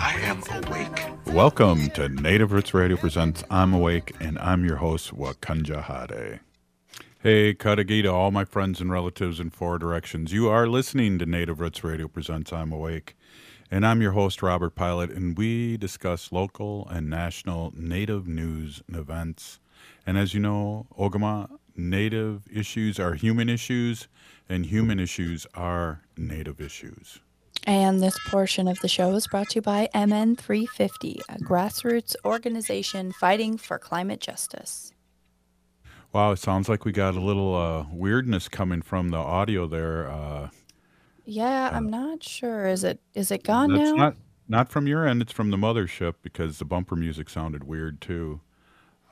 I am awake. Welcome to Native Roots Radio presents I'm Awake, and I'm your host, Wakanja Hade. Hey, Kadagi to all my friends and relatives in four directions. You are listening to Native Roots Radio presents I'm Awake, and I'm your host, Robert Pilot, and we discuss local and national Native news and events. And as you know, Ogimaa, Native issues are human issues, and human issues are Native issues. And this portion of the show is brought to you by MN350, a grassroots organization fighting for climate justice. Wow, it sounds like we got a little uh, weirdness coming from the audio there. Uh, Yeah, I'm not sure. Is it is it gone now? not not from your end; it's from the mothership because the bumper music sounded weird too.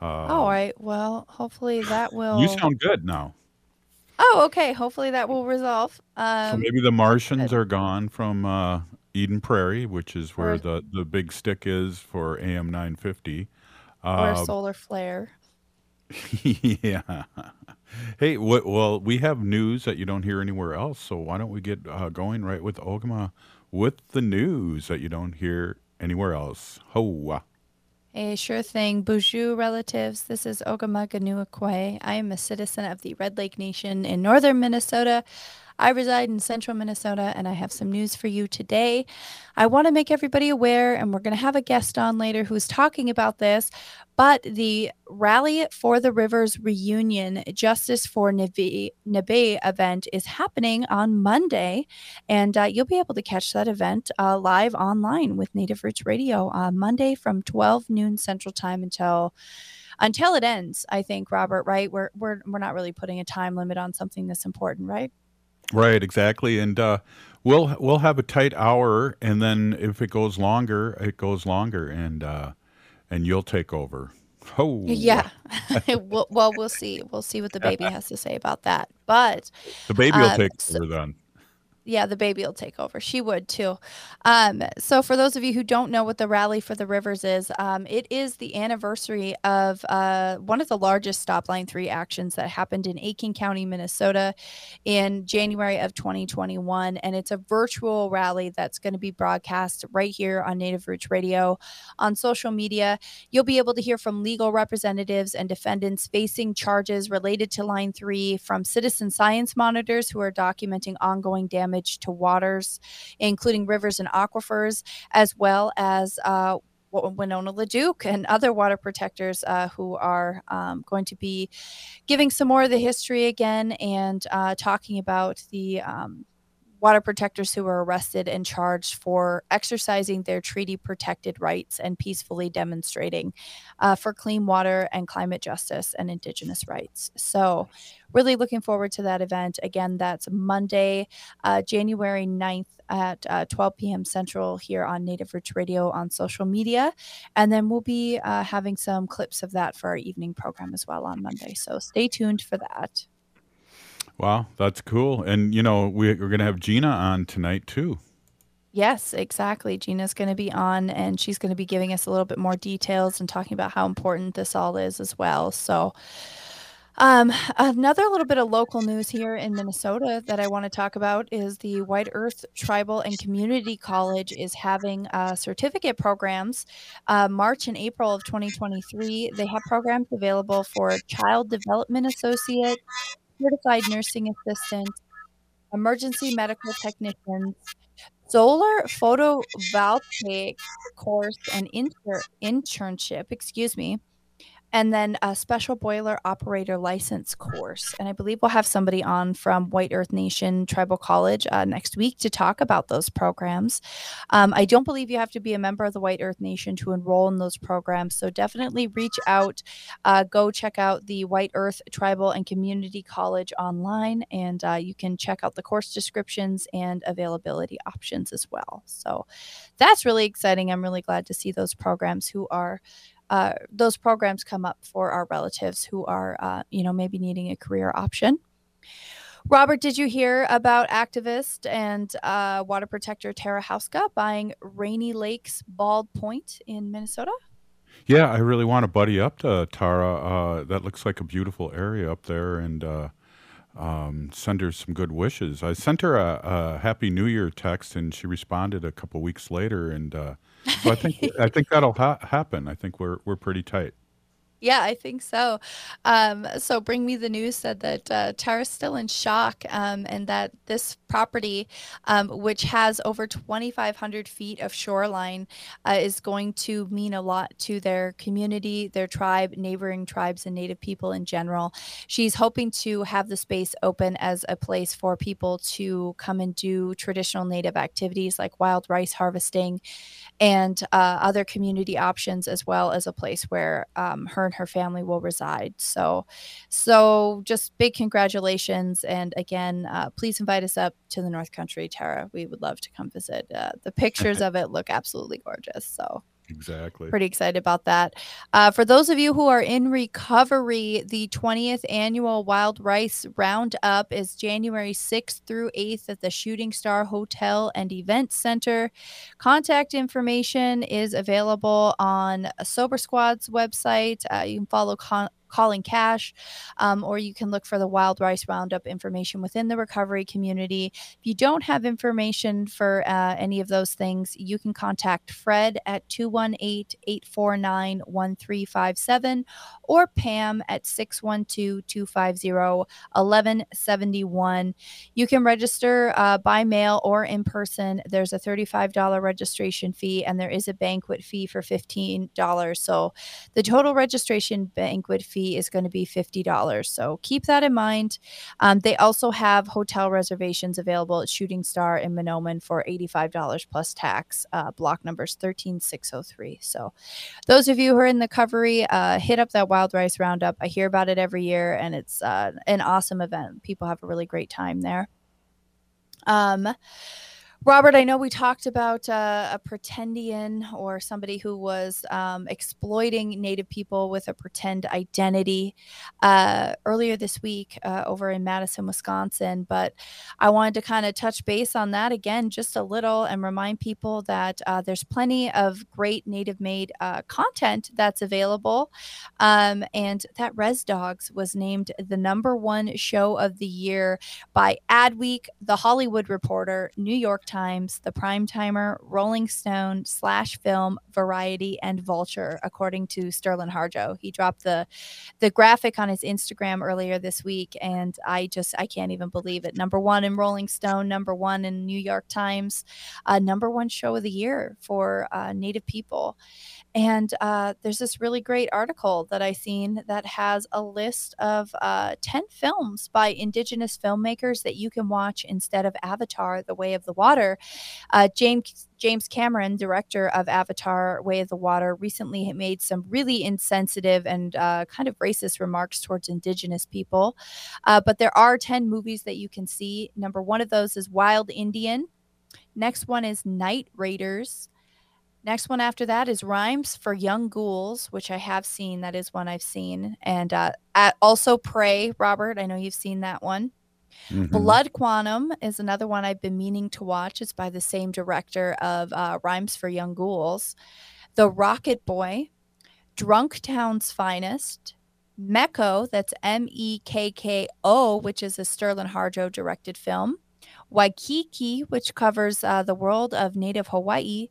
All right. Well, hopefully that will. You sound good now. Oh, okay. Hopefully that will resolve. So Um, maybe the Martians are gone from uh, Eden Prairie, which is where Or- the, the big stick is for AM 950. or Uh, a solar flare. yeah. Hey, well, we have news that you don't hear anywhere else. So why don't we get uh, going right with Ogimaa with the news that you don't hear anywhere else? Hoa. A sure thing. Bonjour, relatives. This is Ogimaa Giniw Ikwe. I am a citizen of the Red Lake Nation in northern Minnesota. I reside in central Minnesota, and I have some news for you today. I want to make everybody aware, and we're going to have a guest on later who's talking about this. But the Rally for the Rivers reunion, Justice for Nibi event is happening on Monday. And uh, you'll be able to catch that event uh, live online with Native Roots Radio on Monday from 12 noon Central Time until until it ends. I think Robert, right? We're we're we're not really putting a time limit on something this important, right? Right, exactly. And uh, we'll we'll have a tight hour, and then if it goes longer, it goes longer, and uh, and you'll take over. Oh, Yeah. well, well, we'll see. We'll see what the baby has to say about that. But The baby will Um, take so- over then. Yeah, the baby will take over. She would too. Um, so, for those of you who don't know what the Rally for the Rivers is, um, it is the anniversary of uh, one of the largest Stop Line 3 actions that happened in Aitkin County, Minnesota in January of 2021. And it's a virtual rally that's going to be broadcast right here on Native Roots Radio on social media. You'll be able to hear from legal representatives and defendants facing charges related to Line 3 from citizen science monitors who are documenting ongoing damage to waters, including rivers and aquifers, as well as uh, Winona LaDuke and other water protectors uh, who are um, going to be giving some more of the history again and uh, talking about the um, water protectors who were arrested and charged for exercising their treaty protected rights and peacefully demonstrating uh, for clean water and climate justice and indigenous rights. So, really looking forward to that event. Again, that's Monday, uh, January 9th at uh, 12 p.m. Central here on Native Roots Radio on social media. And then we'll be uh, having some clips of that for our evening program as well on Monday. So, stay tuned for that. Wow, that's cool. And you know, we, we're gonna have Gina on tonight too. Yes, exactly. Gina's going to be on and she's going to be giving us a little bit more details and talking about how important this all is as well. So, um, another little bit of local news here in Minnesota that I want to talk about is the White Earth Tribal and Community College is having uh, certificate programs uh, March and April of 2023. They have programs available for Child Development Associate, Certified Nursing Assistant, Emergency Medical Technicians, solar photovoltaic course and inter- internship, excuse me, and then a special boiler operator license course. And I believe we'll have somebody on from White Earth Nation Tribal College uh, next week to talk about those programs. Um, I don't believe you have to be a member of the White Earth Nation to enroll in those programs. So definitely reach out, uh, go check out the White Earth Tribal and Community College online, and uh, you can check out the course descriptions and availability options as well. So that's really exciting. I'm really glad to see those programs who are uh, those programs come up for our relatives who are, uh, you know, maybe needing a career option. Robert, did you hear about activist and uh, water protector Tara Houska buying Rainy Lakes Bald Point in Minnesota? Yeah, I really want to buddy up to Tara. Uh, that looks like a beautiful area up there, and uh, um, send her some good wishes. I sent her a, a Happy New Year text, and she responded a couple weeks later. And I think I think that'll ha- happen. I think we're we're pretty tight. Yeah, I think so. Um, so, Bring Me the News said that uh, Tara's still in shock um, and that this property, um, which has over 2,500 feet of shoreline, uh, is going to mean a lot to their community, their tribe, neighboring tribes, and Native people in general. She's hoping to have the space open as a place for people to come and do traditional Native activities like wild rice harvesting and uh, other community options, as well as a place where um, her and her family will reside. So, so just big congratulations, and again, uh, please invite us up to the North Country, Tara. We would love to come visit. Uh, the pictures of it look absolutely gorgeous. So. Exactly. Pretty excited about that. Uh, for those of you who are in recovery, the 20th annual Wild Rice Roundup is January 6th through 8th at the Shooting Star Hotel and Event Center. Contact information is available on Sober Squad's website. Uh, you can follow con- calling cash, um, or you can look for the Wild Rice Roundup information within the recovery community. If you don't have information for uh, any of those things, you can contact Fred at 218 849 1357 or Pam at 612 250 1171. You can register uh, by mail or in person. There's a $35 registration fee and there is a banquet fee for $15. So the total registration banquet fee fee is going to be $50. So keep that in mind. Um, they also have hotel reservations available at Shooting Star in Mahnomen for $85 plus tax. Uh, block numbers 13603. So those of you who are in the covery, uh, hit up that Wild Rice Roundup. I hear about it every year, and it's uh, an awesome event. People have a really great time there. Um, Robert, I know we talked about uh, a pretendian or somebody who was um, exploiting Native people with a pretend identity uh, earlier this week uh, over in Madison, Wisconsin. But I wanted to kind of touch base on that again just a little and remind people that uh, there's plenty of great Native made uh, content that's available. Um, and that Res Dogs was named the number one show of the year by Adweek, The Hollywood Reporter, New York Times, The Prime Timer, Rolling Stone, Slash Film, Variety, and Vulture, according to Sterling Harjo. He dropped the the graphic on his Instagram earlier this week, and I just I can't even believe it. Number one in Rolling Stone, number one in New York Times, uh, number one show of the year for uh, Native people. And uh, there's this really great article that I seen that has a list of uh, 10 films by Indigenous filmmakers that you can watch instead of Avatar: The Way of the Water. Uh, James James Cameron, director of Avatar: Way of the Water, recently made some really insensitive and uh, kind of racist remarks towards Indigenous people. Uh, but there are 10 movies that you can see. Number one of those is Wild Indian. Next one is Night Raiders. Next one after that is Rhymes for Young Ghouls, which I have seen. That is one I've seen. And uh, also Prey, Robert. I know you've seen that one. Mm-hmm. Blood Quantum is another one I've been meaning to watch. It's by the same director of uh, Rhymes for Young Ghouls. The Rocket Boy, Drunk Town's Finest, Mekko, that's M E K K O, which is a Sterling Harjo directed film. Waikiki, which covers uh, the world of native Hawaii.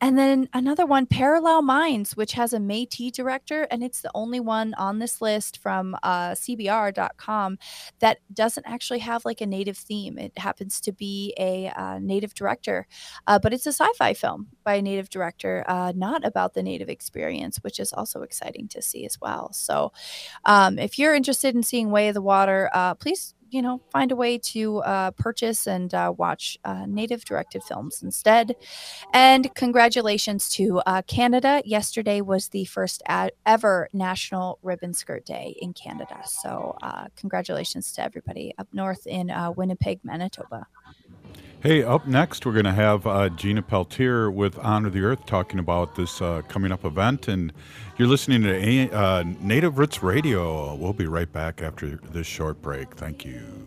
And then another one, Parallel Minds, which has a Metis director. And it's the only one on this list from uh, CBR.com that doesn't actually have like a native theme. It happens to be a uh, native director, uh, but it's a sci fi film by a native director, uh, not about the native experience, which is also exciting to see as well. So um, if you're interested in seeing Way of the Water, uh, please you know, find a way to uh, purchase and uh, watch uh, native directed films instead. And congratulations to uh, Canada. Yesterday was the first ad- ever National Ribbon Skirt Day in Canada. So, uh, congratulations to everybody up north in uh, Winnipeg, Manitoba. Hey, up next, we're going to have uh, Gina Peltier with Honor the Earth talking about this uh, coming up event. And you're listening to A- uh, Native Roots Radio. We'll be right back after this short break. Thank you.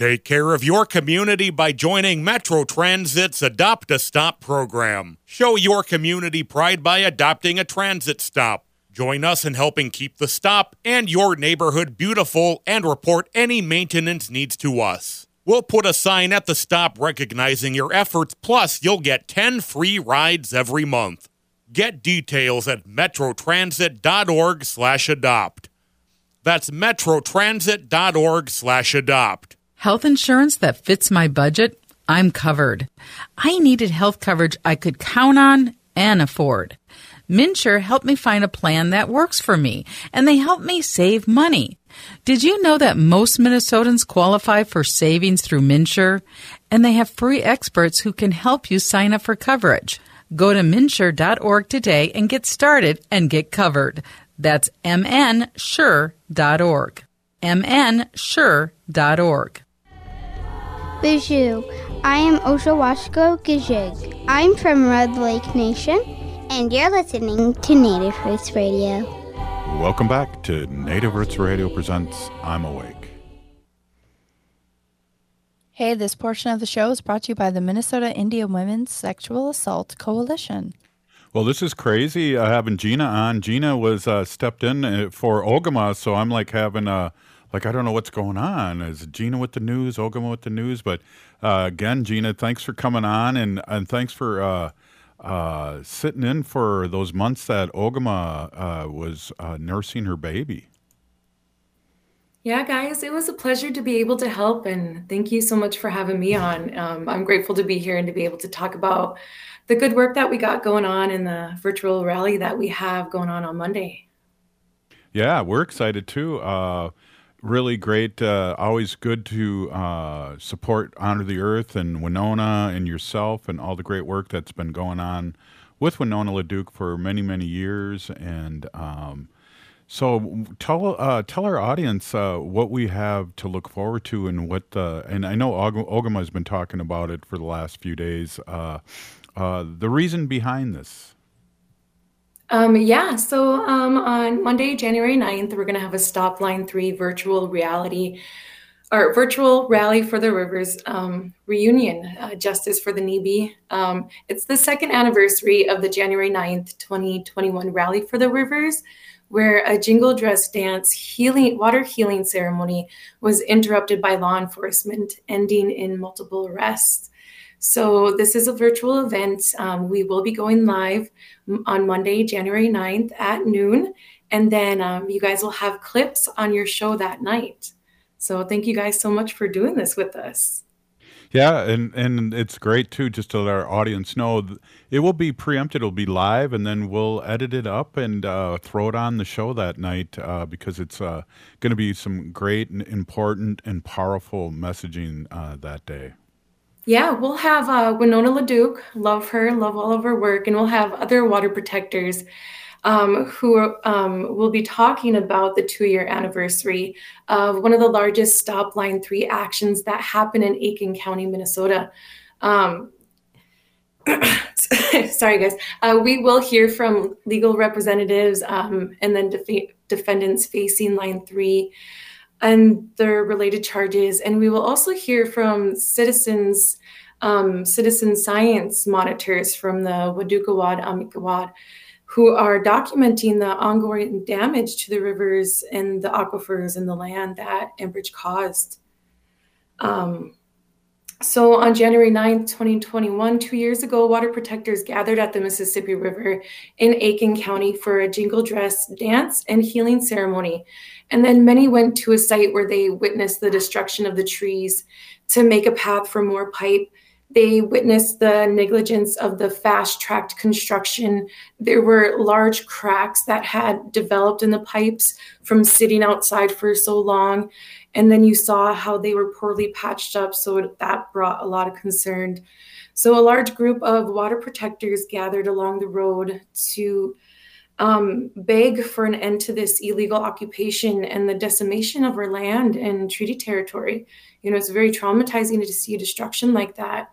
Take care of your community by joining Metro Transit's Adopt a Stop program. Show your community pride by adopting a transit stop. Join us in helping keep the stop and your neighborhood beautiful and report any maintenance needs to us. We'll put a sign at the stop recognizing your efforts, plus, you'll get 10 free rides every month. Get details at metrotransit.org slash adopt. That's metrotransit.org slash adopt. Health insurance that fits my budget? I'm covered. I needed health coverage I could count on and afford. MNsure helped me find a plan that works for me, and they helped me save money. Did you know that most Minnesotans qualify for savings through MNsure? And they have free experts who can help you sign up for coverage. Go to mnsure.org today and get started and get covered. That's mnsure.org. mnsure.org. Boozhoo. I am Oshawashko Gijig. I'm from Red Lake Nation, and you're listening to Native Roots Radio. Welcome back to Native Roots Radio presents I'm Awake. Hey, this portion of the show is brought to you by the Minnesota Indian Women's Sexual Assault Coalition. Well, this is crazy uh, having Gina on. Gina was uh, stepped in uh, for Ogimaa, so I'm like having a like I don't know what's going on. Is Gina with the news, Ogimaa with the news? But uh, again, Gina, thanks for coming on, and and thanks for uh, uh, sitting in for those months that Ogimaa uh, was uh, nursing her baby. Yeah, guys, it was a pleasure to be able to help, and thank you so much for having me on. Um, I'm grateful to be here and to be able to talk about the good work that we got going on in the virtual rally that we have going on on Monday. Yeah, we're excited too. Uh, really great. Uh, always good to uh, support Honor the Earth and Winona and yourself and all the great work that's been going on with Winona LaDuke for many, many years. And um, so tell uh, tell our audience uh, what we have to look forward to and what. Uh, and I know Og- Ogimaa has been talking about it for the last few days. Uh, the reason behind this. Um, yeah, so um, on Monday, January 9th, we're going to have a Stop Line 3 virtual reality or virtual rally for the rivers um, reunion, uh, Justice for the Nibi. Um, it's the second anniversary of the January 9th, 2021 Rally for the Rivers, where a jingle dress dance healing water healing ceremony was interrupted by law enforcement, ending in multiple arrests. So, this is a virtual event. Um, we will be going live on Monday, January 9th at noon. And then um, you guys will have clips on your show that night. So, thank you guys so much for doing this with us. Yeah, and, and it's great too, just to let our audience know it will be preempted, it'll be live, and then we'll edit it up and uh, throw it on the show that night uh, because it's uh, going to be some great and important and powerful messaging uh, that day. Yeah, we'll have uh, Winona LaDuke, love her, love all of her work, and we'll have other water protectors um, who um, will be talking about the two year anniversary of one of the largest Stop Line 3 actions that happened in Aitkin County, Minnesota. Um, sorry, guys. Uh, we will hear from legal representatives um, and then def- defendants facing Line 3 and their related charges. And we will also hear from citizens, um, citizen science monitors from the Waadookawaad, Amikwag, who are documenting the ongoing damage to the rivers and the aquifers and the land that Enbridge caused. Um, so on January 9th, 2021, two years ago, water protectors gathered at the Mississippi River in Aitkin County for a jingle dress dance and healing ceremony. And then many went to a site where they witnessed the destruction of the trees to make a path for more pipe. They witnessed the negligence of the fast tracked construction. There were large cracks that had developed in the pipes from sitting outside for so long. And then you saw how they were poorly patched up. So that brought a lot of concern. So a large group of water protectors gathered along the road to um, beg for an end to this illegal occupation and the decimation of our land and treaty territory. You know, it's very traumatizing to see a destruction like that.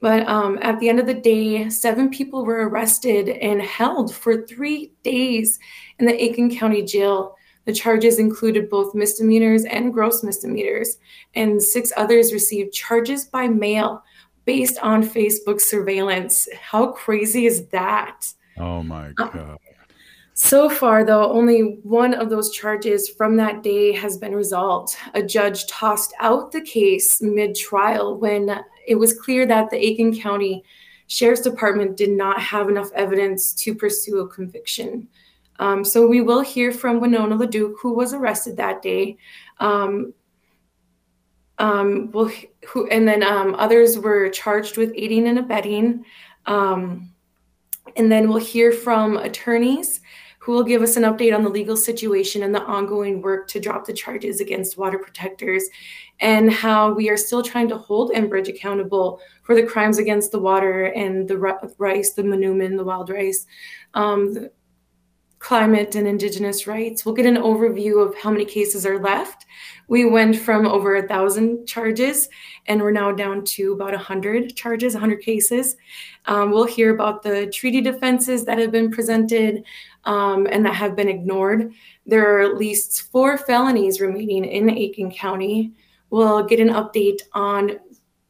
But um, at the end of the day, seven people were arrested and held for three days in the Aitkin County Jail. The charges included both misdemeanors and gross misdemeanors, and six others received charges by mail based on Facebook surveillance. How crazy is that? Oh my Uh, God. So far, though, only one of those charges from that day has been resolved. A judge tossed out the case mid trial when it was clear that the Aitkin County Sheriff's Department did not have enough evidence to pursue a conviction. Um, so we will hear from Winona LaDuke, who was arrested that day. Um, um, we'll, who, and then um, others were charged with aiding and abetting. Um, and then we'll hear from attorneys who will give us an update on the legal situation and the ongoing work to drop the charges against water protectors and how we are still trying to hold Enbridge accountable for the crimes against the water and the rice, the manoomin, the wild rice, um, the climate and indigenous rights. We'll get an overview of how many cases are left. We went from over a thousand charges and we're now down to about 100 charges, 100 cases. Um, we'll hear about the treaty defenses that have been presented um, and that have been ignored. There are at least four felonies remaining in Aitkin County. We'll get an update on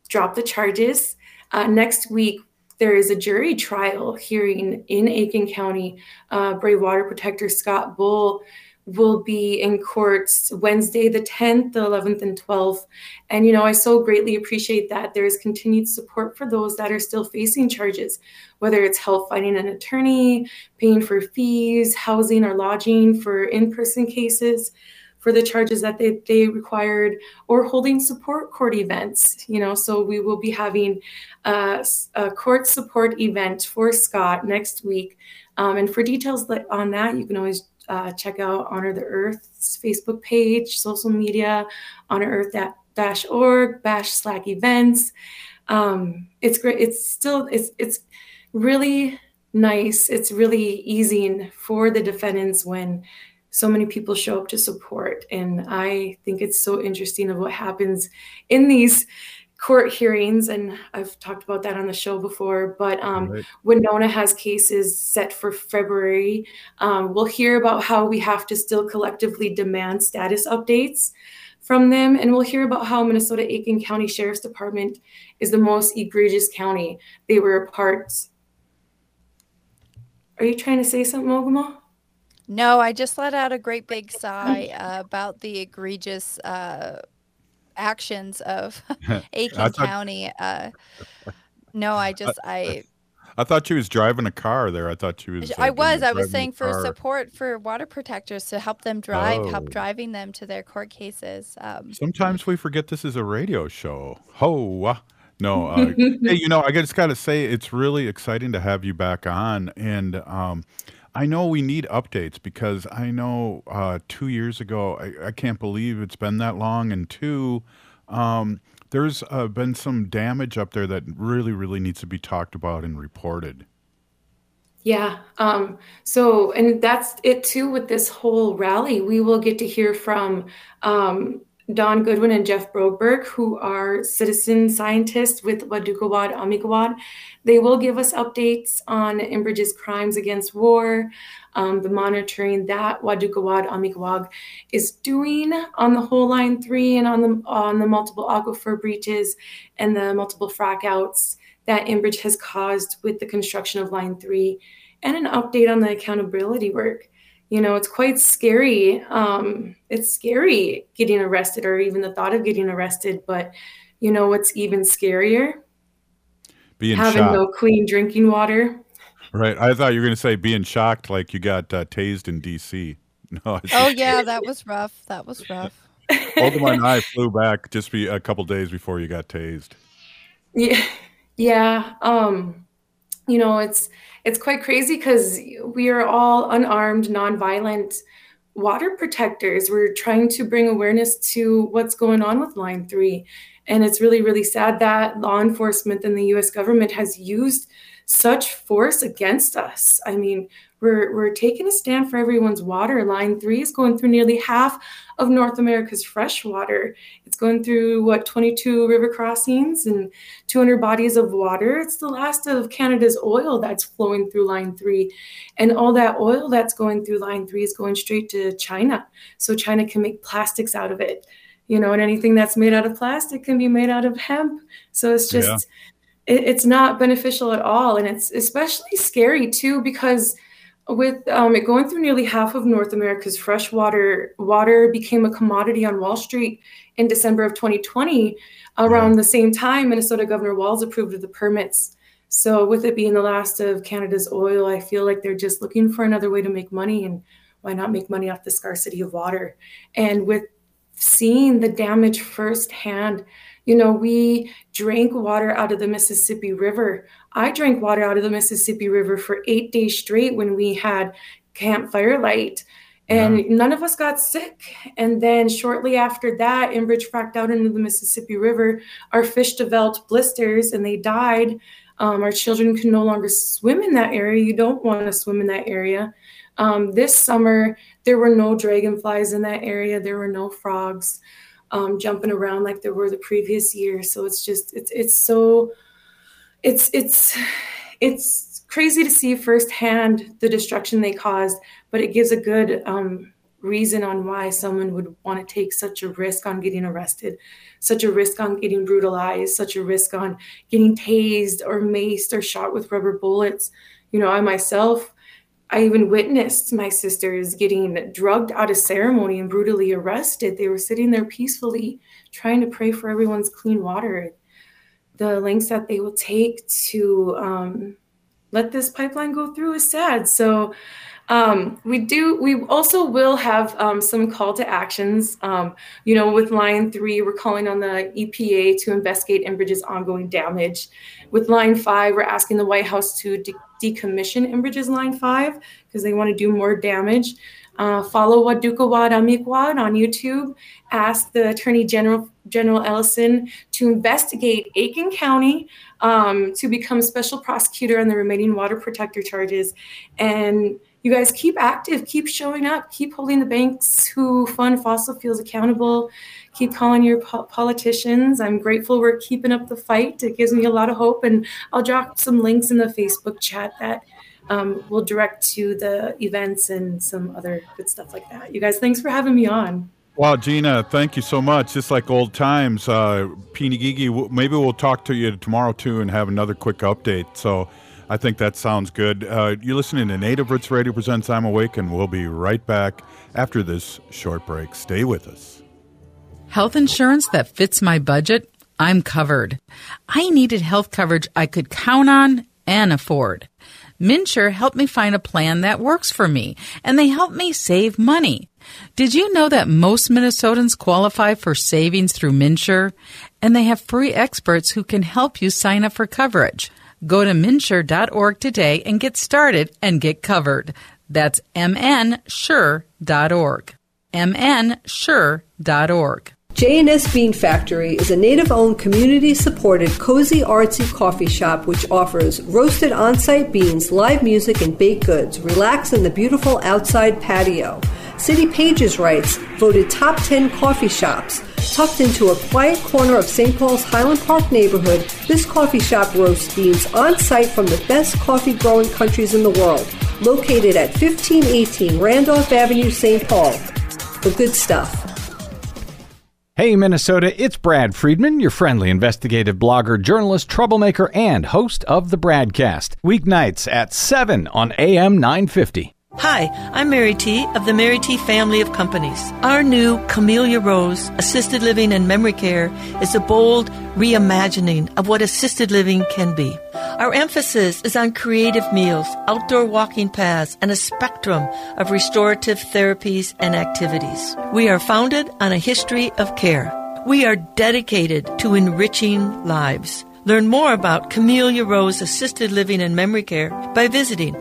drop the charges. Uh, next week, there is a jury trial hearing in Aitkin County. Uh, Brave Water Protector Scott Bull will be in courts Wednesday, the 10th, the 11th, and 12th. And, you know, I so greatly appreciate that. There is continued support for those that are still facing charges, whether it's help finding an attorney, paying for fees, housing or lodging for in person cases for the charges that they, they required or holding support court events. You know so we will be having a, a court support event for scott next week. Um, and for details on that you can always uh, check out honor the earth's facebook page social media honorearth.org bash slack events. Um, it's great it's still it's it's really nice it's really easing for the defendants when so many people show up to support. And i think it's so interesting of what happens in these court hearings and i've talked about that on the show before but um, Right. winona has cases set for february um, we'll hear about how we have to still collectively demand status updates from them and we'll hear about how minnesota aitkin county sheriff's department is the most egregious county they were a part are you trying to say something Ogimaa? No, I just let out a great big sigh uh, about the egregious uh, actions of Aitkin thought- County. Uh, no, I just I I thought she was driving a car there. I thought she was. I was I was saying for support for water protectors to help them drive, Oh. help driving them to their court cases. Um, Sometimes we forget this is a radio show. Ho. uh, No, uh, hey, you know, I just got to say, it's really exciting to have you back on. And um, I know we need updates because I know uh, two years ago, I, I can't believe it's been that long. And two, um, there's uh, been some damage up there that really, really needs to be talked about and reported. Yeah. Um, so, and that's it too with this whole rally. We will get to hear from um, Don Goodwin and Jeff Broberg, who are citizen scientists with Waadookawaad Amikwag. They will give us updates on Enbridge's crimes against war, um, the monitoring that Waadookawaad Amikwag is doing on the whole line three and on the on the multiple aquifer breaches and the multiple frac outs that Enbridge has caused with the construction of line three, and an update on the accountability work. You know, it's quite scary. Um, it's scary getting arrested or even the thought of getting arrested, but you know what's even scarier? Being Having shocked. no clean drinking water. Right. I thought you were going to say being shocked like you got uh, tased in D.C. No. it's Oh yeah, that was rough. That was rough. Voldemort and I flew back just be a couple days before you got tased. Yeah, yeah. Um, you know, it's it's quite crazy because we are all unarmed, nonviolent water protectors. We're trying to bring awareness to what's going on with Line Three, and it's really, really sad that law enforcement and the U.S. government has used such force against us. I mean, we're we're taking a stand for everyone's water. Line three is going through nearly half of North America's fresh water. It's going through what 22 river crossings and 200 bodies of water. It's the last of Canada's oil that's flowing through Line three, and all that oil that's going through Line three is going straight to China, so China can make plastics out of it. You know, and anything that's made out of plastic can be made out of hemp. So it's just Yeah. It, it's not beneficial at all. And it's especially scary too because with um, it going through nearly half of north america's freshwater water became a commodity on wall street in december of 2020 around the same time minnesota governor walz approved of the permits. So with it being the last of canada's oil i feel like they're just looking for another way to make money. And why not make money off the scarcity of water? And with seeing the damage firsthand you know, we drank water out of the Mississippi River. I drank water out of the Mississippi River for eight days straight when we had Camp Firelight, and none of us got sick. And then shortly after that, Enbridge fracked out into the Mississippi River. Our fish developed blisters and they died. Um, our children can no longer swim in that area. You don't want to swim in that area. Um, this summer, there were no dragonflies in that area. There were no frogs um, jumping around like there were the previous year. So it's just it's it's so it's it's it's crazy to see firsthand the destruction they caused, but it gives a good um, reason on why someone would want to take such a risk on getting arrested, such a risk on getting brutalized, such a risk on getting tased or maced or shot with rubber bullets. You know, I myself I even witnessed my sisters getting drugged out of ceremony and brutally arrested. They were sitting there peacefully trying to pray for everyone's clean water. The lengths that they will take to um, let this pipeline go through is sad. So um, we do. We also will have um, some call to actions. Um, you know, with Line Three, we're calling on the EPA to investigate Enbridge's ongoing damage. With Line Five, we're asking the White House to de- decommission Enbridge's Line Five because they want to do more damage. Uh, follow Waadookawaad Amikwag on YouTube. Ask the Attorney General General Ellison to investigate Aitkin County um, to become special prosecutor on the remaining water protector charges. And you guys keep active, keep showing up, keep holding the banks who fund fossil fuels accountable, keep calling your po- politicians. I'm grateful we're keeping up the fight. It gives me a lot of hope. And I'll drop some links in the Facebook chat that um, will direct to the events and some other good stuff like that. You guys, thanks for having me on. Wow, Gina, thank you so much. Just like old times, uh, Gigi, maybe we'll talk to you tomorrow too and have another quick update. So I think that sounds good. Uh, you're listening to Native Roots Radio Presents I'm Awake, and we'll be right back after this short break. Stay with us. Health insurance that fits my budget? I'm covered. I needed health coverage I could count on and afford. MNsure helped me find a plan that works for me, and they helped me save money. Did you know that most Minnesotans qualify for savings through MNsure? And they have free experts who can help you sign up for coverage. Go to mnsure.org today and get started and get covered. That's mnsure.org. mnsure.org. J&S Bean Factory is a native-owned, community-supported, cozy, artsy coffee shop which offers roasted on-site beans, live music, and baked goods. Relax in the beautiful outside patio. City Pages writes, voted top 10 coffee shops. Tucked into a quiet corner of St. Paul's Highland Park neighborhood, this coffee shop roasts beans on site from the best coffee growing countries in the world. Located at 1518 Randolph Avenue, St. Paul. The good stuff. Hey, Minnesota, it's Brad Friedman, your friendly investigative blogger, journalist, troublemaker, and host of the Bradcast. Weeknights at 7 on AM 950. Hi, I'm Mary T. of the Mary T. family of companies. Our new Camellia Rose Assisted Living and Memory Care is a bold reimagining of what assisted living can be. Our emphasis is on creative meals, outdoor walking paths, and a spectrum of restorative therapies and activities. We are founded on a history of care. We are dedicated to enriching lives. Learn more about Camellia Rose Assisted Living and Memory Care by visiting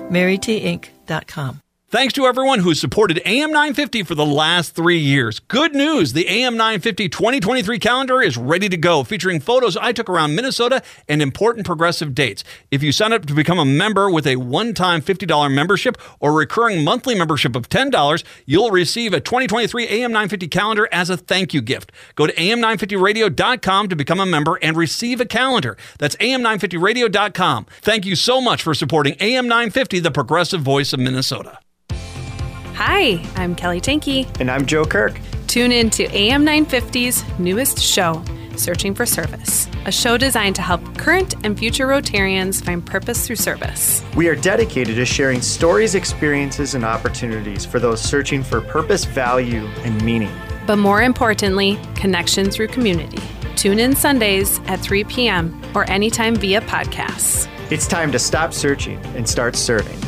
marytinc.com. Thanks to everyone who supported AM 950 for the last three years. Good news the AM 950 2023 calendar is ready to go, featuring photos I took around Minnesota and important progressive dates. If you sign up to become a member with a one time $50 membership or recurring monthly membership of $10, you'll receive a 2023 AM 950 calendar as a thank you gift. Go to am950radio.com to become a member and receive a calendar. That's am950radio.com. Thank you so much for supporting AM 950, the progressive voice of Minnesota. Hi, I'm Kelly Tanky. And I'm Joe Kirk. Tune in to AM 950's newest show, Searching for Service, a show designed to help current and future Rotarians find purpose through service. We are dedicated to sharing stories, experiences, and opportunities for those searching for purpose, value, and meaning. But more importantly, connection through community. Tune in Sundays at 3 p.m. or anytime via podcasts. It's time to stop searching and start serving.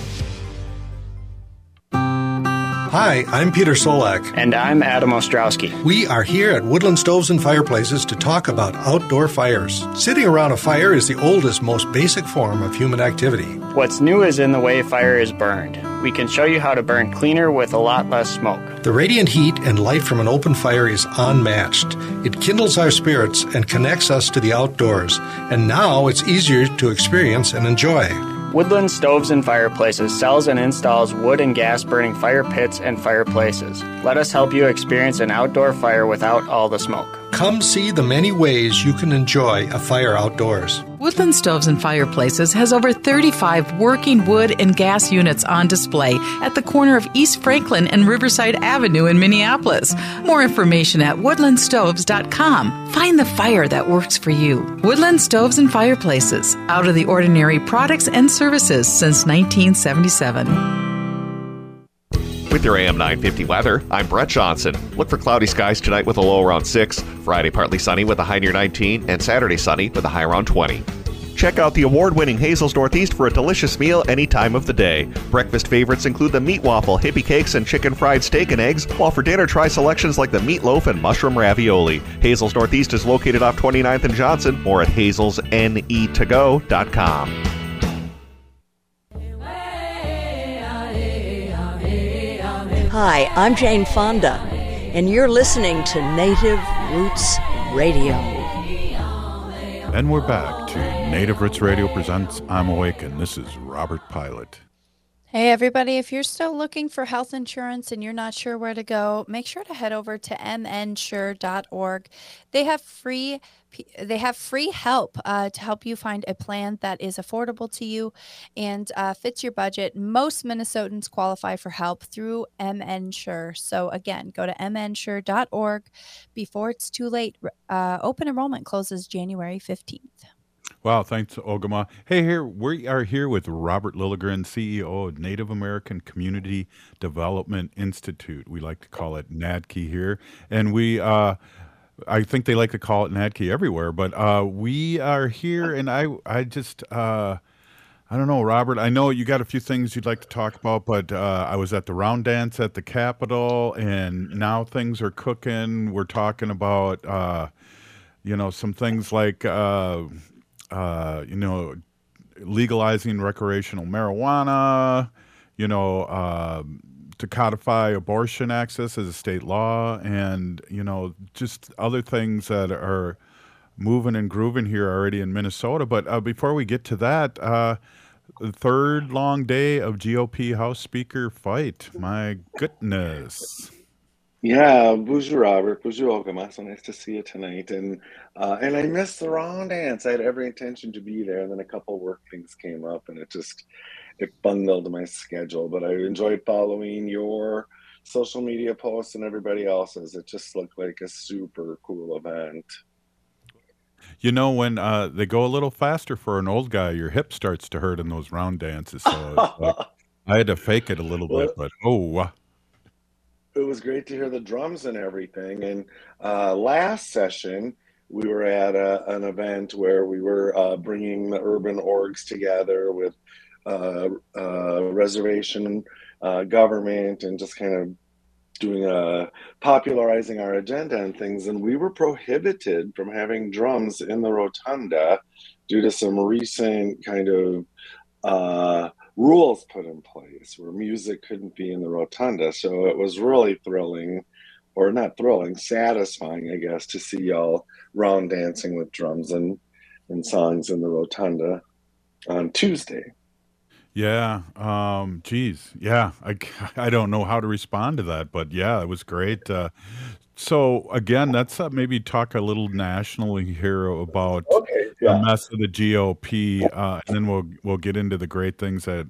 Hi, I'm Peter Solak. And I'm Adam Ostrowski. We are here at Woodland Stoves and Fireplaces to talk about outdoor fires. Sitting around a fire is the oldest, most basic form of human activity. What's new is in the way fire is burned. We can show you how to burn cleaner with a lot less smoke. The radiant heat and light from an open fire is unmatched. It kindles our spirits and connects us to the outdoors, and now it's easier to experience and enjoy. Woodland Stoves and Fireplaces sells and installs wood and gas burning fire pits and fireplaces. Let us help you experience an outdoor fire without all the smoke. Come see the many ways you can enjoy a fire outdoors. Woodland Stoves and Fireplaces has over 35 working wood and gas units on display at the corner of East Franklin and Riverside Avenue in Minneapolis. More information at woodlandstoves.com. Find the fire that works for you. Woodland Stoves and Fireplaces, out of the ordinary products and services since 1977. With your AM 950 weather, I'm Brett Johnson. Look for cloudy skies tonight with a low around 6, Friday partly sunny with a high near 19, and Saturday sunny with a high around 20. Check out the award winning Hazel's Northeast for a delicious meal any time of the day. Breakfast favorites include the meat waffle, hippie cakes, and chicken fried steak and eggs, while for dinner, try selections like the meatloaf and mushroom ravioli. Hazel's Northeast is located off 29th and Johnson or at hazelsnetogo.com. Hi, I'm Jane Fonda, and you're listening to Native Roots Radio. And we're back to Native Roots Radio presents I'm Awake, and this is Robert Pilot. Hey, everybody, if you're still looking for health insurance and you're not sure where to go, make sure to head over to mnsure.org. They have free they have free help uh, to help you find a plan that is affordable to you and uh, fits your budget. Most Minnesotans qualify for help through MNsure. So again, go to mnsure.org before it's too late. Uh, open enrollment closes January 15th. Wow, thanks, Ogimaa. Hey, here we are here with Robert Lilligren, CEO of Native American Community Development Institute. We like to call it NACDI here, and we. Uh, I think they like to call it NACDI everywhere, but uh, we are here, and I, I just, uh, I don't know, Robert. I know you got a few things you'd like to talk about, but uh, I was at the round dance at the Capitol, and now things are cooking. We're talking about, uh, you know, some things like, uh, uh, you know, legalizing recreational marijuana. You know um, to codify abortion access as a state law and you know just other things that are moving and grooving here already in Minnesota. But uh, before we get to that, uh, the third long day of GOP House Speaker fight. My goodness. Yeah, bonjour, Robert. Bonjour, Ogimaa. So nice to see you tonight. And uh, and I missed the round dance. I had every intention to be there, and then a couple work things came up, and it just it bungled my schedule. But I enjoyed following your social media posts and everybody else's. It just looked like a super cool event. You know, when uh, they go a little faster for an old guy, your hip starts to hurt in those round dances. So like, I had to fake it a little Well, bit, but oh, it was great to hear the drums and everything. And uh, last session, we were at a, an event where we were uh, bringing the urban orgs together with uh, uh, reservation uh, government and just kind of doing a popularizing our agenda and things. And we were prohibited from having drums in the rotunda due to some recent kind of uh, rules put in place where music couldn't be in the rotunda. So it was really thrilling, or not thrilling, satisfying, I guess, to see y'all round dancing with drums and, and songs in the rotunda on Tuesday. yeah. Um, geez, yeah. I, I don't know how to respond to that, but yeah, it was great. Uh, so again, that's uh, maybe talk a little nationally here about Okay, the mess of the GOP, uh, and then we'll we'll get into the great things that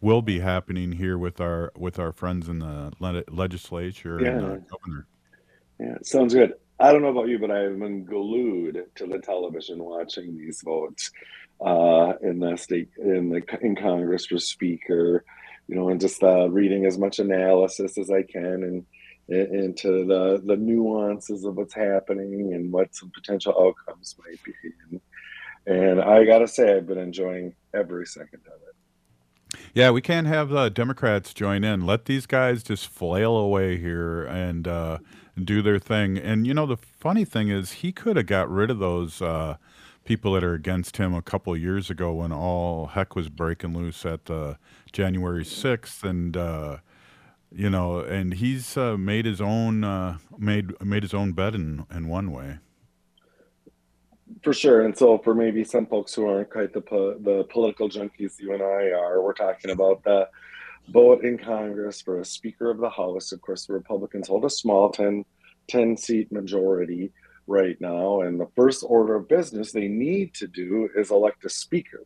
will be happening here with our with our friends in the le- legislature and Yeah. uh, governor. Yeah, sounds good. I don't know about you, but I've been glued to the television watching these votes uh, in the state in the in Congress for Speaker, you know, and just uh, reading as much analysis as I can and and- into the the nuances of what's happening and what some potential outcomes might be. And, and I gotta say, I've been enjoying every second of it. Yeah, we can't have the Democrats join in. Let these guys just flail away here and uh, do their thing. And you know, the funny thing is, he could have got rid of those uh, people that are against him a couple years ago when all heck was breaking loose at the January sixth, and uh, you know, and he's uh, made his own uh, made made his own bed in in one way. For sure. And so, for maybe some folks who aren't quite the po- the political junkies you and I are, we're talking about the vote in Congress for a Speaker of the House. Of course, the Republicans hold a small 10, 10 seat majority right now. And the first order of business they need to do is elect a Speaker.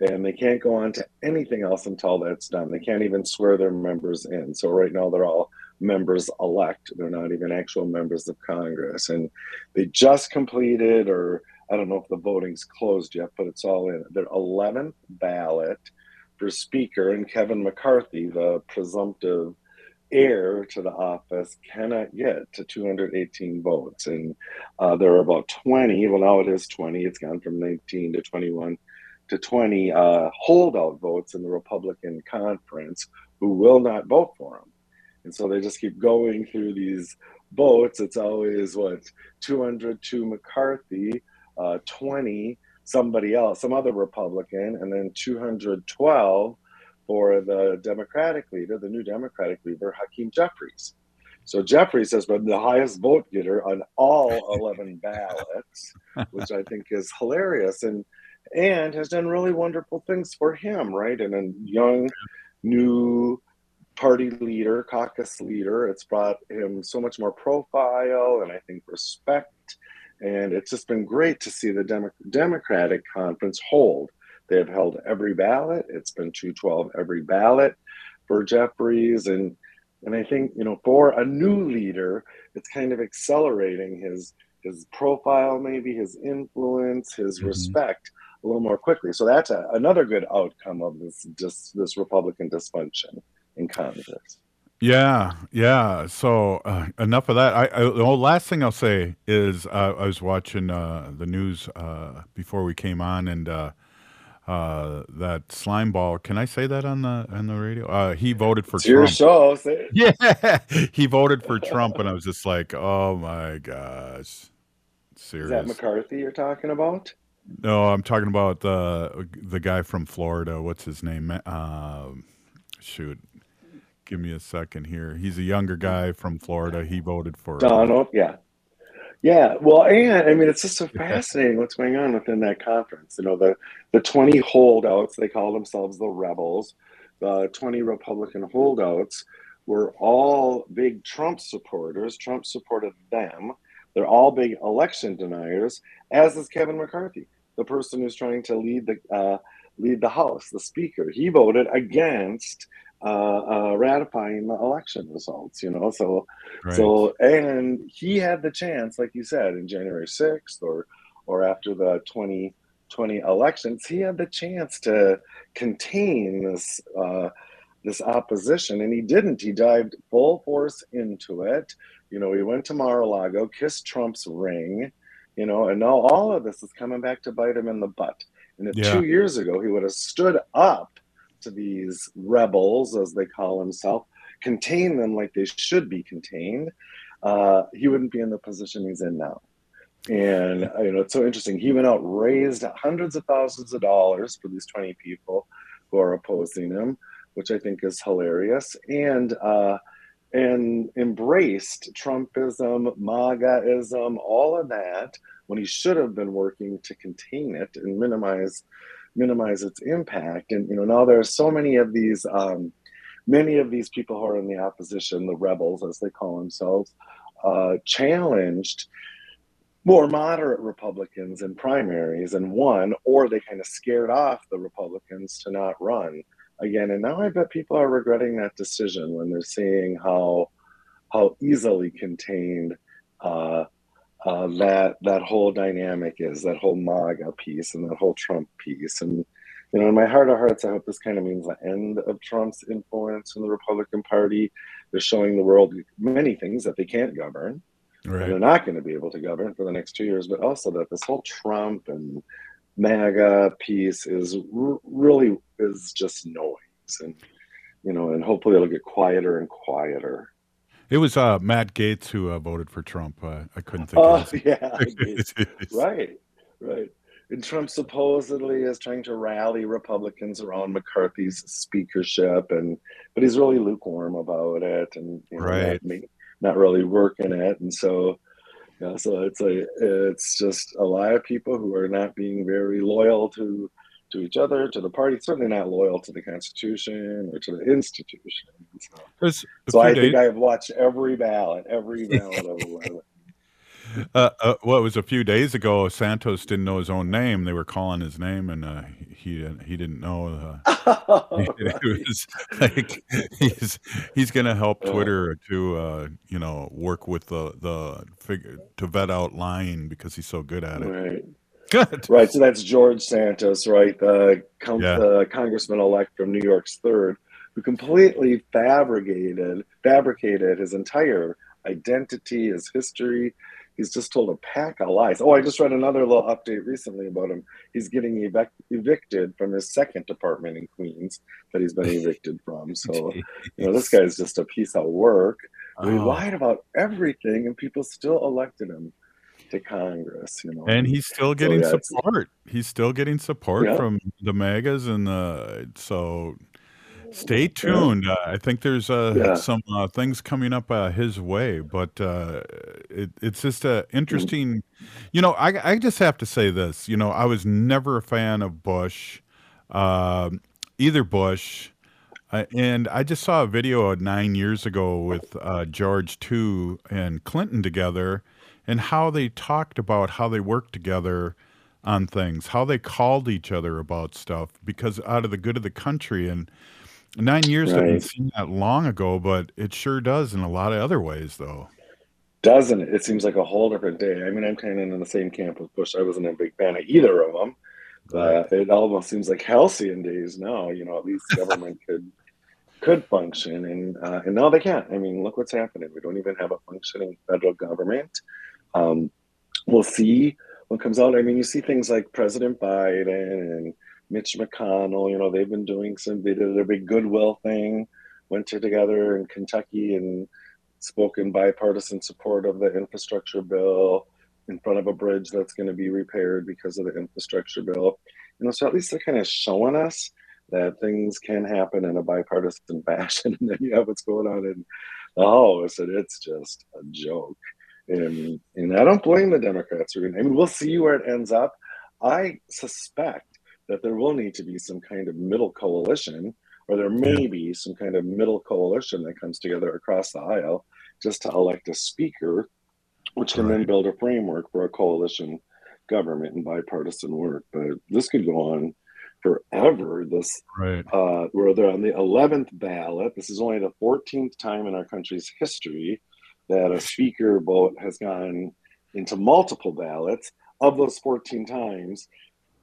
And they can't go on to anything else until that's done. They can't even swear their members in. So, right now, they're all members elect. They're not even actual members of Congress. And they just completed, or I don't know if the voting's closed yet, but it's all in. Their 11th ballot for Speaker, and Kevin McCarthy, the presumptive heir to the office, cannot get to 218 votes. And uh, there are about 20, well, now it is 20, it's gone from 19 to 21 to 20 uh, holdout votes in the Republican conference who will not vote for him. And so they just keep going through these votes. It's always what 200 to McCarthy, uh, 20 somebody else, some other Republican, and then 212 for the Democratic leader, the new Democratic leader, Hakeem Jeffries. So Jeffries has been the highest vote getter on all 11 ballots, which I think is hilarious and and has done really wonderful things for him, right? And a young, new party leader, caucus leader. It's brought him so much more profile and I think respect. And it's just been great to see the Demo- Democratic conference hold. They have held every ballot. It's been 212 every ballot for Jeffries. And and I think, you know, for a new leader, it's kind of accelerating his his profile, maybe his influence, his mm-hmm. respect a little more quickly. So that's a, another good outcome of this just this Republican dysfunction in Congress. Yeah, yeah. So uh, enough of that. I, I the last thing I'll say is uh, I was watching uh, the news uh, before we came on, and uh, uh, that slime ball. Can I say that on the on the radio? Uh, he voted for It's your Trump. show. Say it. Yeah, he voted for Trump, and I was just like, oh my gosh, serious. Is that. McCarthy you're talking about? No, I'm talking about the the guy from Florida. What's his name? Um, shoot, give me a second here. He's a younger guy from Florida. He voted for. uh, Donald, yeah. Yeah, well, and I mean, it's just so fascinating what's going on within that conference. You know, the the 20 holdouts, they call themselves the rebels, the 20 Republican holdouts were all big Trump supporters. Trump supported them. They're all big election deniers, as is Kevin McCarthy, the person who's trying to lead the uh, lead the House, the Speaker. He voted against uh, uh, ratifying the election results. You know, so Right. so and he had the chance, like you said, in January sixth or or after the twenty twenty elections, he had the chance to contain this. Uh, this opposition, and he didn't. He dived full force into it. You know, he went to Mar-a-Lago, kissed Trump's ring, you know, and now all of this is coming back to bite him in the butt. And if Yeah. two years ago he would have stood up to these rebels, as they call himself, contain them like they should be contained, uh, he wouldn't be in the position he's in now. And uh, you know, it's so interesting. He went out, raised hundreds of thousands of dollars for these 20 people who are opposing him, which I think is hilarious. And uh, and embraced Trumpism, MAGAism, all of that when he should have been working to contain it and minimize minimize its impact. And you know, now there are so many of these um, many of these people who are in the opposition, the rebels as they call themselves, uh, challenged more moderate Republicans in primaries and won, or they kind of scared off the Republicans to not run again. And now I bet people are regretting that decision when they're seeing how how easily contained uh, uh, that that whole dynamic is, that whole MAGA piece and that whole Trump piece. And you know, in my heart of hearts, I hope this kind of means the end of Trump's influence in the Republican Party. They're showing the world many things that they can't govern. Right. And they're not going to be able to govern for the next two years, but also that this whole Trump and MAGA piece is r- really is just noise, and you know, and hopefully it'll get quieter and quieter. It was uh, Matt Gaetz who uh, voted for Trump. Uh, I couldn't think Oh of his yeah, right, right. And Trump supposedly is trying to rally Republicans around McCarthy's speakership, and but he's really lukewarm about it, and you know, Right. not, not really working it, and so. Yeah, so it's a it's just a lot of people who are not being very loyal to to each other, to the party, certainly not loyal to the Constitution or to the institution. So, so I think I have watched every ballot, every ballot of eleven. Uh, uh, well, it was a few days ago. Santos didn't know his own name. They were calling his name, and uh, he he didn't know. Uh, it was like he's he's going to help Twitter to uh, you know work with the the figure to vet out lying because he's so good at it. Right. Good. Right. So that's George Santos, right? The, com- Yeah. the congressman elect from New York's third, who completely fabricated fabricated his entire identity, his history. He's just told a pack of lies. Oh, I just read another little update recently about him. He's getting evic- evicted from his second apartment in Queens that he's been evicted from. So, you know, this guy's just a piece of work. He Oh. lied about everything, and people still elected him to Congress. You know, And he's still So, getting yeah, support. He's still getting support Yeah. from the MAGAs and the so. Stay tuned. Uh, I think there's uh, Yeah. some uh, things coming up uh, his way, but uh, it, it's just uh, interesting. You know, I, I just have to say this. You know, I was never a fan of Bush, um either Bush. Uh, and I just saw a video nine years ago with uh, George too and Clinton together, and how they talked about how they worked together on things, how they called each other about stuff, because out of the good of the country. And nine years Right. doesn't seem that long ago, but it sure does in a lot of other ways, though. doesn't it? It seems like a whole different day. I mean, I'm kind of in the same camp with Bush. I wasn't a big fan of either of them. But it almost seems like halcyon days now. You know, at least government could could function, and uh, and now they can't. I mean, look what's happening. We don't even have a functioning federal government. Um, we'll see what comes out. I mean, you see things like President Biden and Mitch McConnell. You know, they've been doing some. They did a big goodwill thing. Went to together in Kentucky and spoke in bipartisan support of the infrastructure bill in front of a bridge that's going to be repaired because of the infrastructure bill. You know, so at least they're kind of showing us that things can happen in a bipartisan fashion, and then you have what's going on in the House, and it's just a joke. And and I don't blame the Democrats. I mean, we'll see where it ends up. I suspect that there will need to be some kind of middle coalition or there may be some kind of middle coalition that comes together across the aisle just to elect a speaker, which can then build a framework for a coalition government and bipartisan work. But this could go on forever. This right. uh, where they're on the 11th ballot. This is only the 14th time in our country's history that a speaker vote has gone into multiple ballots. Of those 14 times,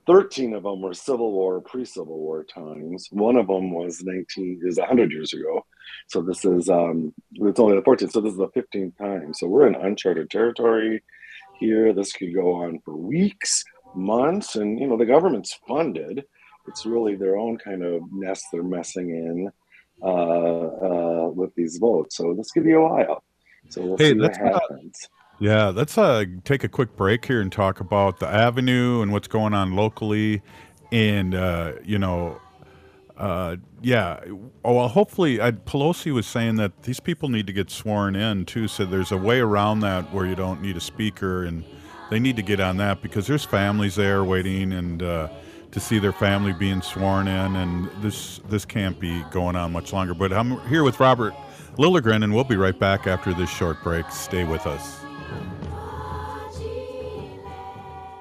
13 of them were Civil War, pre-Civil War times. One of them was 19 is 100 years ago. So this is um, it's only the 14th. So this is the 15th time. So we're in uncharted territory here. This could go on for weeks, months, and you know the government's funded. It's really their own kind of nest they're messing in uh, uh, with these votes. So this could be a while. So we'll Hey, see what not- happens. Yeah, let's uh, take a quick break here and talk about the avenue and what's going on locally. And, uh, you know, uh, yeah, oh, well, hopefully, I, Pelosi was saying that these people need to get sworn in too. So there's a way around that where you don't need a speaker, and they need to get on that because there's families there waiting and uh, to see their family being sworn in, and this this can't be going on much longer. But I'm here with Robert Lilligren, and we'll be right back after this short break. Stay with us.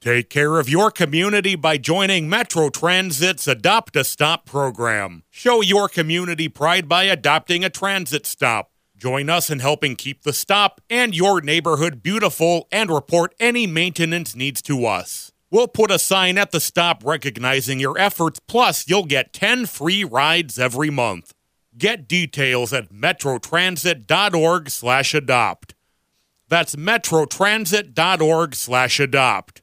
Take care of your community by joining Metro Transit's Adopt a Stop program. Show your community pride by adopting a transit stop. Join us in helping keep the stop and your neighborhood beautiful and report any maintenance needs to us. We'll put a sign at the stop recognizing your efforts, plus, you'll get 10 free rides every month. Get details at metrotransit.org slash adopt. That's metrotransit.org slash adopt.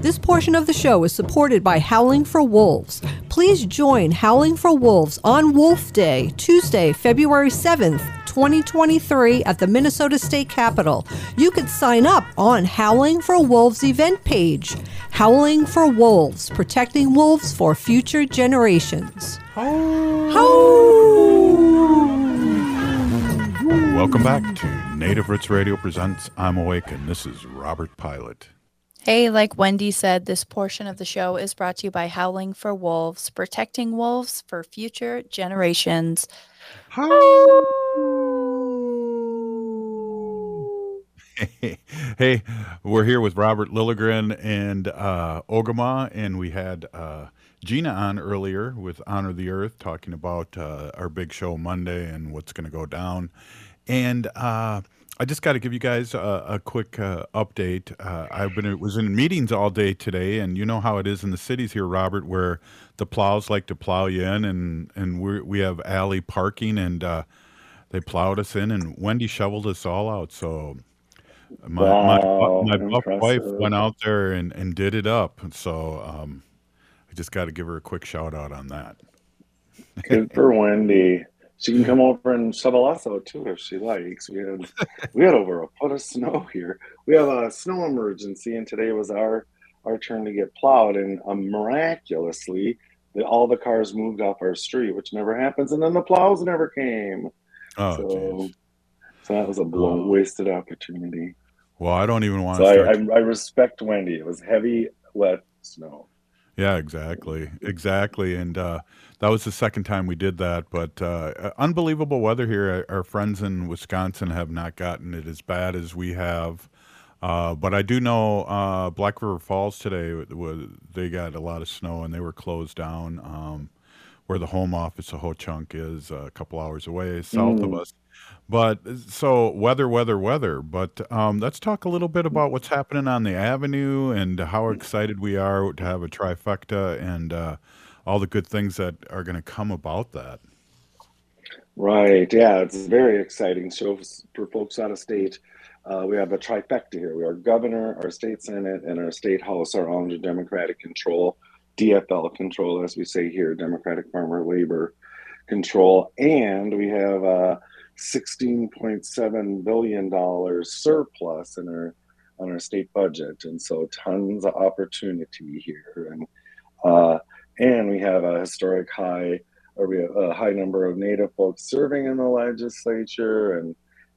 This portion of the show is supported by Howling for Wolves. Please join Howling for Wolves on Wolf Day, Tuesday, February 7th, 2023 at the Minnesota State Capitol. You could sign up on Howling for Wolves event page. Howling for Wolves, protecting wolves for future generations. Welcome back to Native Roots Radio presents I'm Awake, and this is Robert Pilot. Hey, like Wendy said, this portion of the show is brought to you by Howling for Wolves, protecting wolves for future generations. hey, we're here with Robert Lilligren and uh, Ogimaa, and we had uh, Gina on earlier with Honor the Earth, talking about uh, our big show Monday and what's going to go down. And uh, I just got to give you guys a, a quick uh, update. Uh, I've been was in meetings all day today, and you know how it is in the cities here, Robert, where the plows like to plow you in, and and we we have alley parking, and uh, they plowed us in, and Wendy shoveled us all out. So my Wow, my, my buff wife went out there and, and did it up. So um, I just got to give her a quick shout out on that. Good for Wendy. She can come over and shovel us out too if she likes. We had we had over a foot of snow here. We have a snow emergency, and today was our our turn to get plowed. And um, miraculously, the, all the cars moved off our street, which never happens, and then the plows never came. Oh, so, so that was a blown, oh. wasted opportunity. Well, I don't even want so to. I, I, I respect Wendy. It was heavy, wet snow. Yeah, exactly, exactly, and uh, that was the second time we did that. But uh, unbelievable weather here. Our friends in Wisconsin have not gotten it as bad as we have. Uh, but I do know uh, Black River Falls today they got a lot of snow and they were closed down. Um, where the home office of Ho Chunk is, a couple hours away south mm. of us. But so weather, weather, weather. But um, let's talk a little bit about what's happening on the avenue and how excited we are to have a trifecta and uh, all the good things that are going to come about that. Right. Yeah, it's very exciting. So for folks out of state, uh, we have a trifecta here. We are governor, our state senate, and our state house are all under Democratic control, DFL control, as we say here, Democratic Farmer Labor control, and we have a $16.7 billion surplus in our on our state budget, and so tons of opportunity here, and uh, and we have a historic high, or a high number of Native folks serving in the legislature, and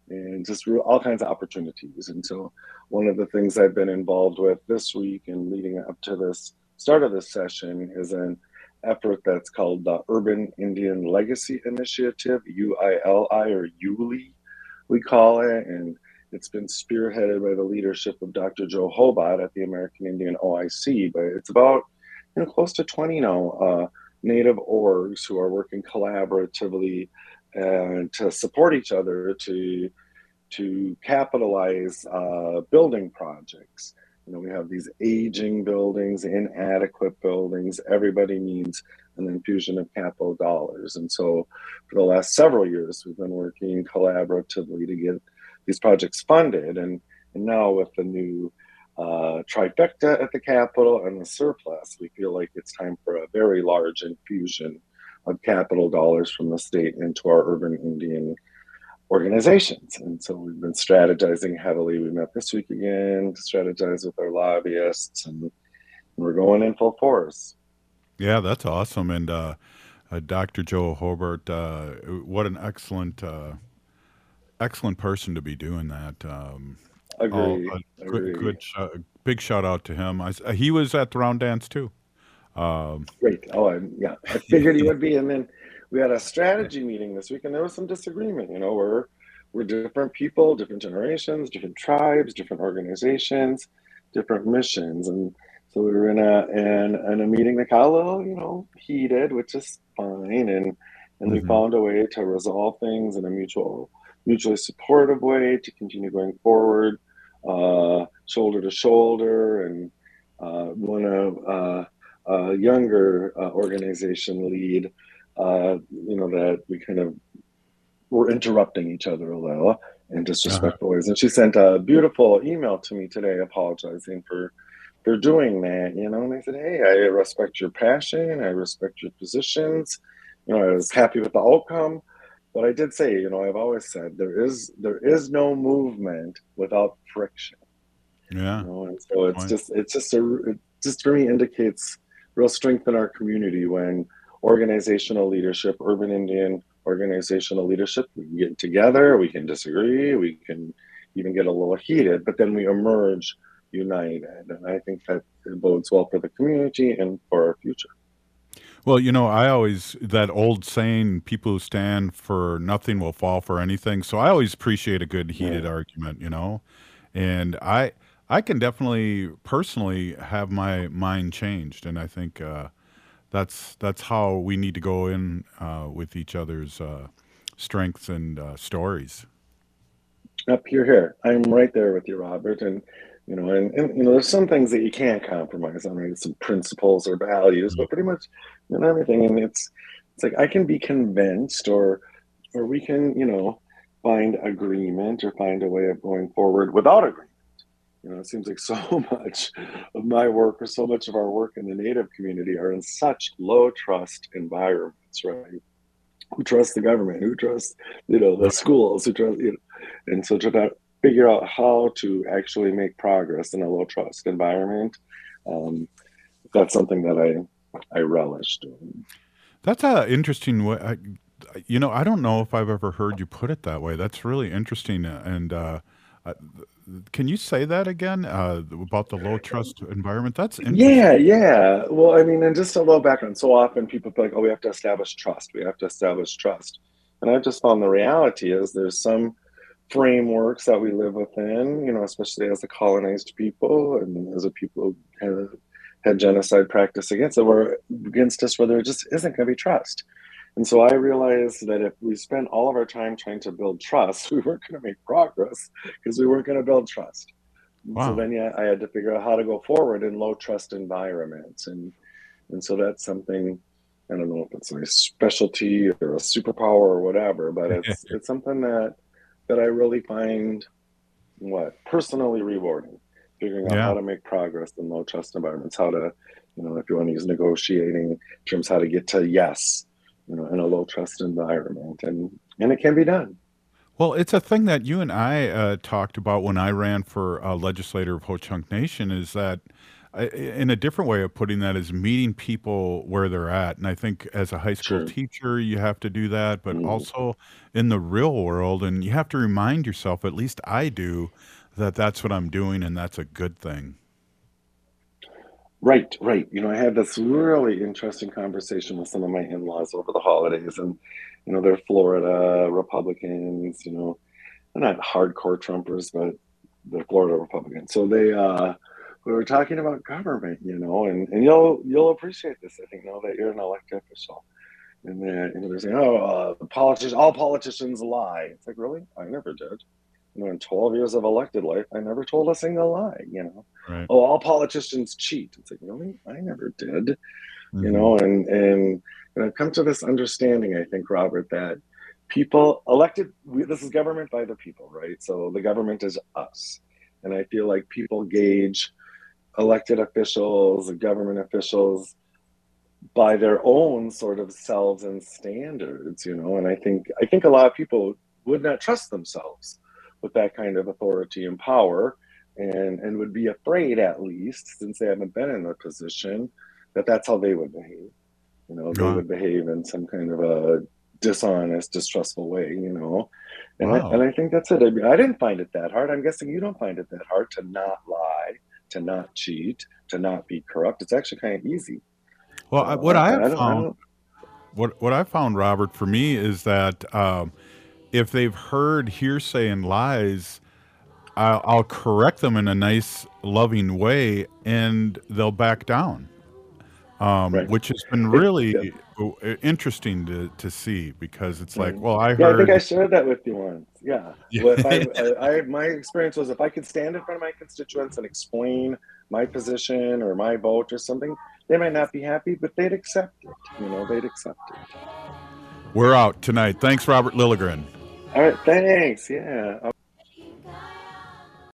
and just all kinds of opportunities. And so, one of the things I've been involved with this week and leading up to this start of this session is an effort that's called the Urban Indian Legacy Initiative, UILI or ULI, we call it. And it's been spearheaded by the leadership of Dr. Joe Hobot at the American Indian OIC. But it's about you know close to 20 now uh, Native orgs who are working collaboratively and to support each other to to capitalize uh, building projects. You know, we have these aging buildings, inadequate buildings. Everybody needs an infusion of capital dollars, and so for the last several years, we've been working collaboratively to get these projects funded. And and now with the new uh, trifecta at the Capitol and the surplus, we feel like it's time for a very large infusion of capital dollars from the state into our urban Indian organizations. And so we've been strategizing heavily. We met this week again to strategize with our lobbyists, and we're going in full force. Yeah, that's awesome. And uh, uh, Dr. Joe Hobot, uh, what an excellent, uh, excellent person to be doing that. Um, Agree. All, good, good big shout out to him. I, he was at the round dance too. Um, Great. Oh, I, yeah. I figured he would be. And then we had a strategy meeting this week, and there was some disagreement. You know, we're we're different people, different generations, different tribes, different organizations, different missions, and so we were in a in, in a meeting that got a little, you know, heated, which is fine, and and we mm-hmm. found a way to resolve things in a mutual mutually supportive way to continue going forward, uh, shoulder to shoulder, and uh, one of uh, uh, younger uh, organization lead, uh, you know, that we kind of were interrupting each other a little in disrespectful uh-huh. ways. And she sent a beautiful email to me today apologizing for for doing that, you know. And I said, Hey, I respect your passion, I respect your positions. You know, I was happy with the outcome. But I did say, you know, I've always said there is there is no movement without friction. Yeah. You know? And so it's point. just it's just a it just for me indicates real strength in our community when organizational leadership, urban Indian organizational leadership, we can get together, we can disagree, we can even get a little heated, but then we emerge united. And I think that bodes well for the community and for our future. Well, you know, I always, that old saying, people who stand for nothing will fall for anything. So I always appreciate a good heated yeah. argument, you know? And I, I can definitely personally have my mind changed, and I think uh, that's that's how we need to go in uh, with each other's uh, strengths and uh, stories. Up here, here, I'm right there with you, Robert, and you know, and, and you know, there's some things that you can't compromise on, right? Some principles or values, but pretty much you know everything, and it's it's like I can be convinced, or or we can, you know, find agreement or find a way of going forward without agreement you know, it seems like so much of my work or so much of our work in the Native community are in such low trust environments, right? Who trust the government? Who trust, you know, the schools? Who trust, you know, and so to figure out how to actually make progress in a low trust environment, um, that's something that I I relish doing. That's an interesting way. I, you know, I don't know if I've ever heard you put it that way. That's really interesting. And uh, uh, can you say that again uh, about the low trust environment? That's. Yeah, yeah. Well, I mean, and just a little background. So often people be like, "Oh, we have to establish trust. We have to establish trust." And I've just found the reality is there's some frameworks that we live within, you know, especially as a colonized people and as a people who have had genocide practice against it, where against us, where there just isn't going to be trust. And so I realized that if we spent all of our time trying to build trust, we weren't going to make progress because we weren't going to build trust. Wow. So then, yeah, I had to figure out how to go forward in low trust environments, and and so that's something I don't know if it's a specialty or a superpower or whatever, but it's it's something that that I really find what personally rewarding figuring out yeah. how to make progress in low trust environments, how to, you know, if you want to use negotiating terms, how to get to yes, you know, in a low trust environment, and and it can be done. Well, it's a thing that you and I uh, talked about when I ran for uh, legislator of Ho Chunk Nation. Is that uh, in a different way of putting that is meeting people where they're at, and I think as a high school sure. teacher you have to do that, but mm. also in the real world, and you have to remind yourself. At least I do that that's what I'm doing and that's a good thing. Right, right. You know, I had this really interesting conversation with some of my in-laws over the holidays, and you know, they're Florida Republicans. You know, they're not hardcore Trumpers, but they're Florida Republicans. So they, uh, we were talking about government, you know, and, and you'll you'll appreciate this. I think now that you're an elected official, and then and they're saying, oh, uh, politicians, all politicians lie. It's like, really? I never did you know, in 12 years of elected life, I never told a single lie, you know. Right. Oh, all politicians cheat. It's like, really? I never did. Mm-hmm. You know, and and and I've come to this understanding, I think, Robert, that people elected we, this is government by the people, right? So the government is us. And I feel like people gauge elected officials, government officials by their own sort of selves and standards, you know, and I think I think a lot of people would not trust themselves with that kind of authority and power and and would be afraid at least since they haven't been in a position that that's how they would behave. You know they would behave in some kind of a dishonest distrustful way you know? And, wow. I, and I think that's it. I, mean, I didn't find it that hard. I'm guessing you don't find it that hard to not lie to not cheat to not be corrupt. It's actually kind of easy. Well uh, what i have I found what what i found robert for me is that um, if they've heard hearsay and lies, I'll, I'll, correct them in a nice, loving way, and they'll back down. Um, right. Which has been really yeah. interesting to, to see because it's like, well, I heard. Yeah, I think I shared that with you once. Yeah. yeah. Well, I, I, I, my experience was if I could stand in front of my constituents and explain my position or my vote or something, they might not be happy, but they'd accept it. You know, they'd accept it. We're out tonight. Thanks, Robert Lilligren. All right, thanks. Yeah.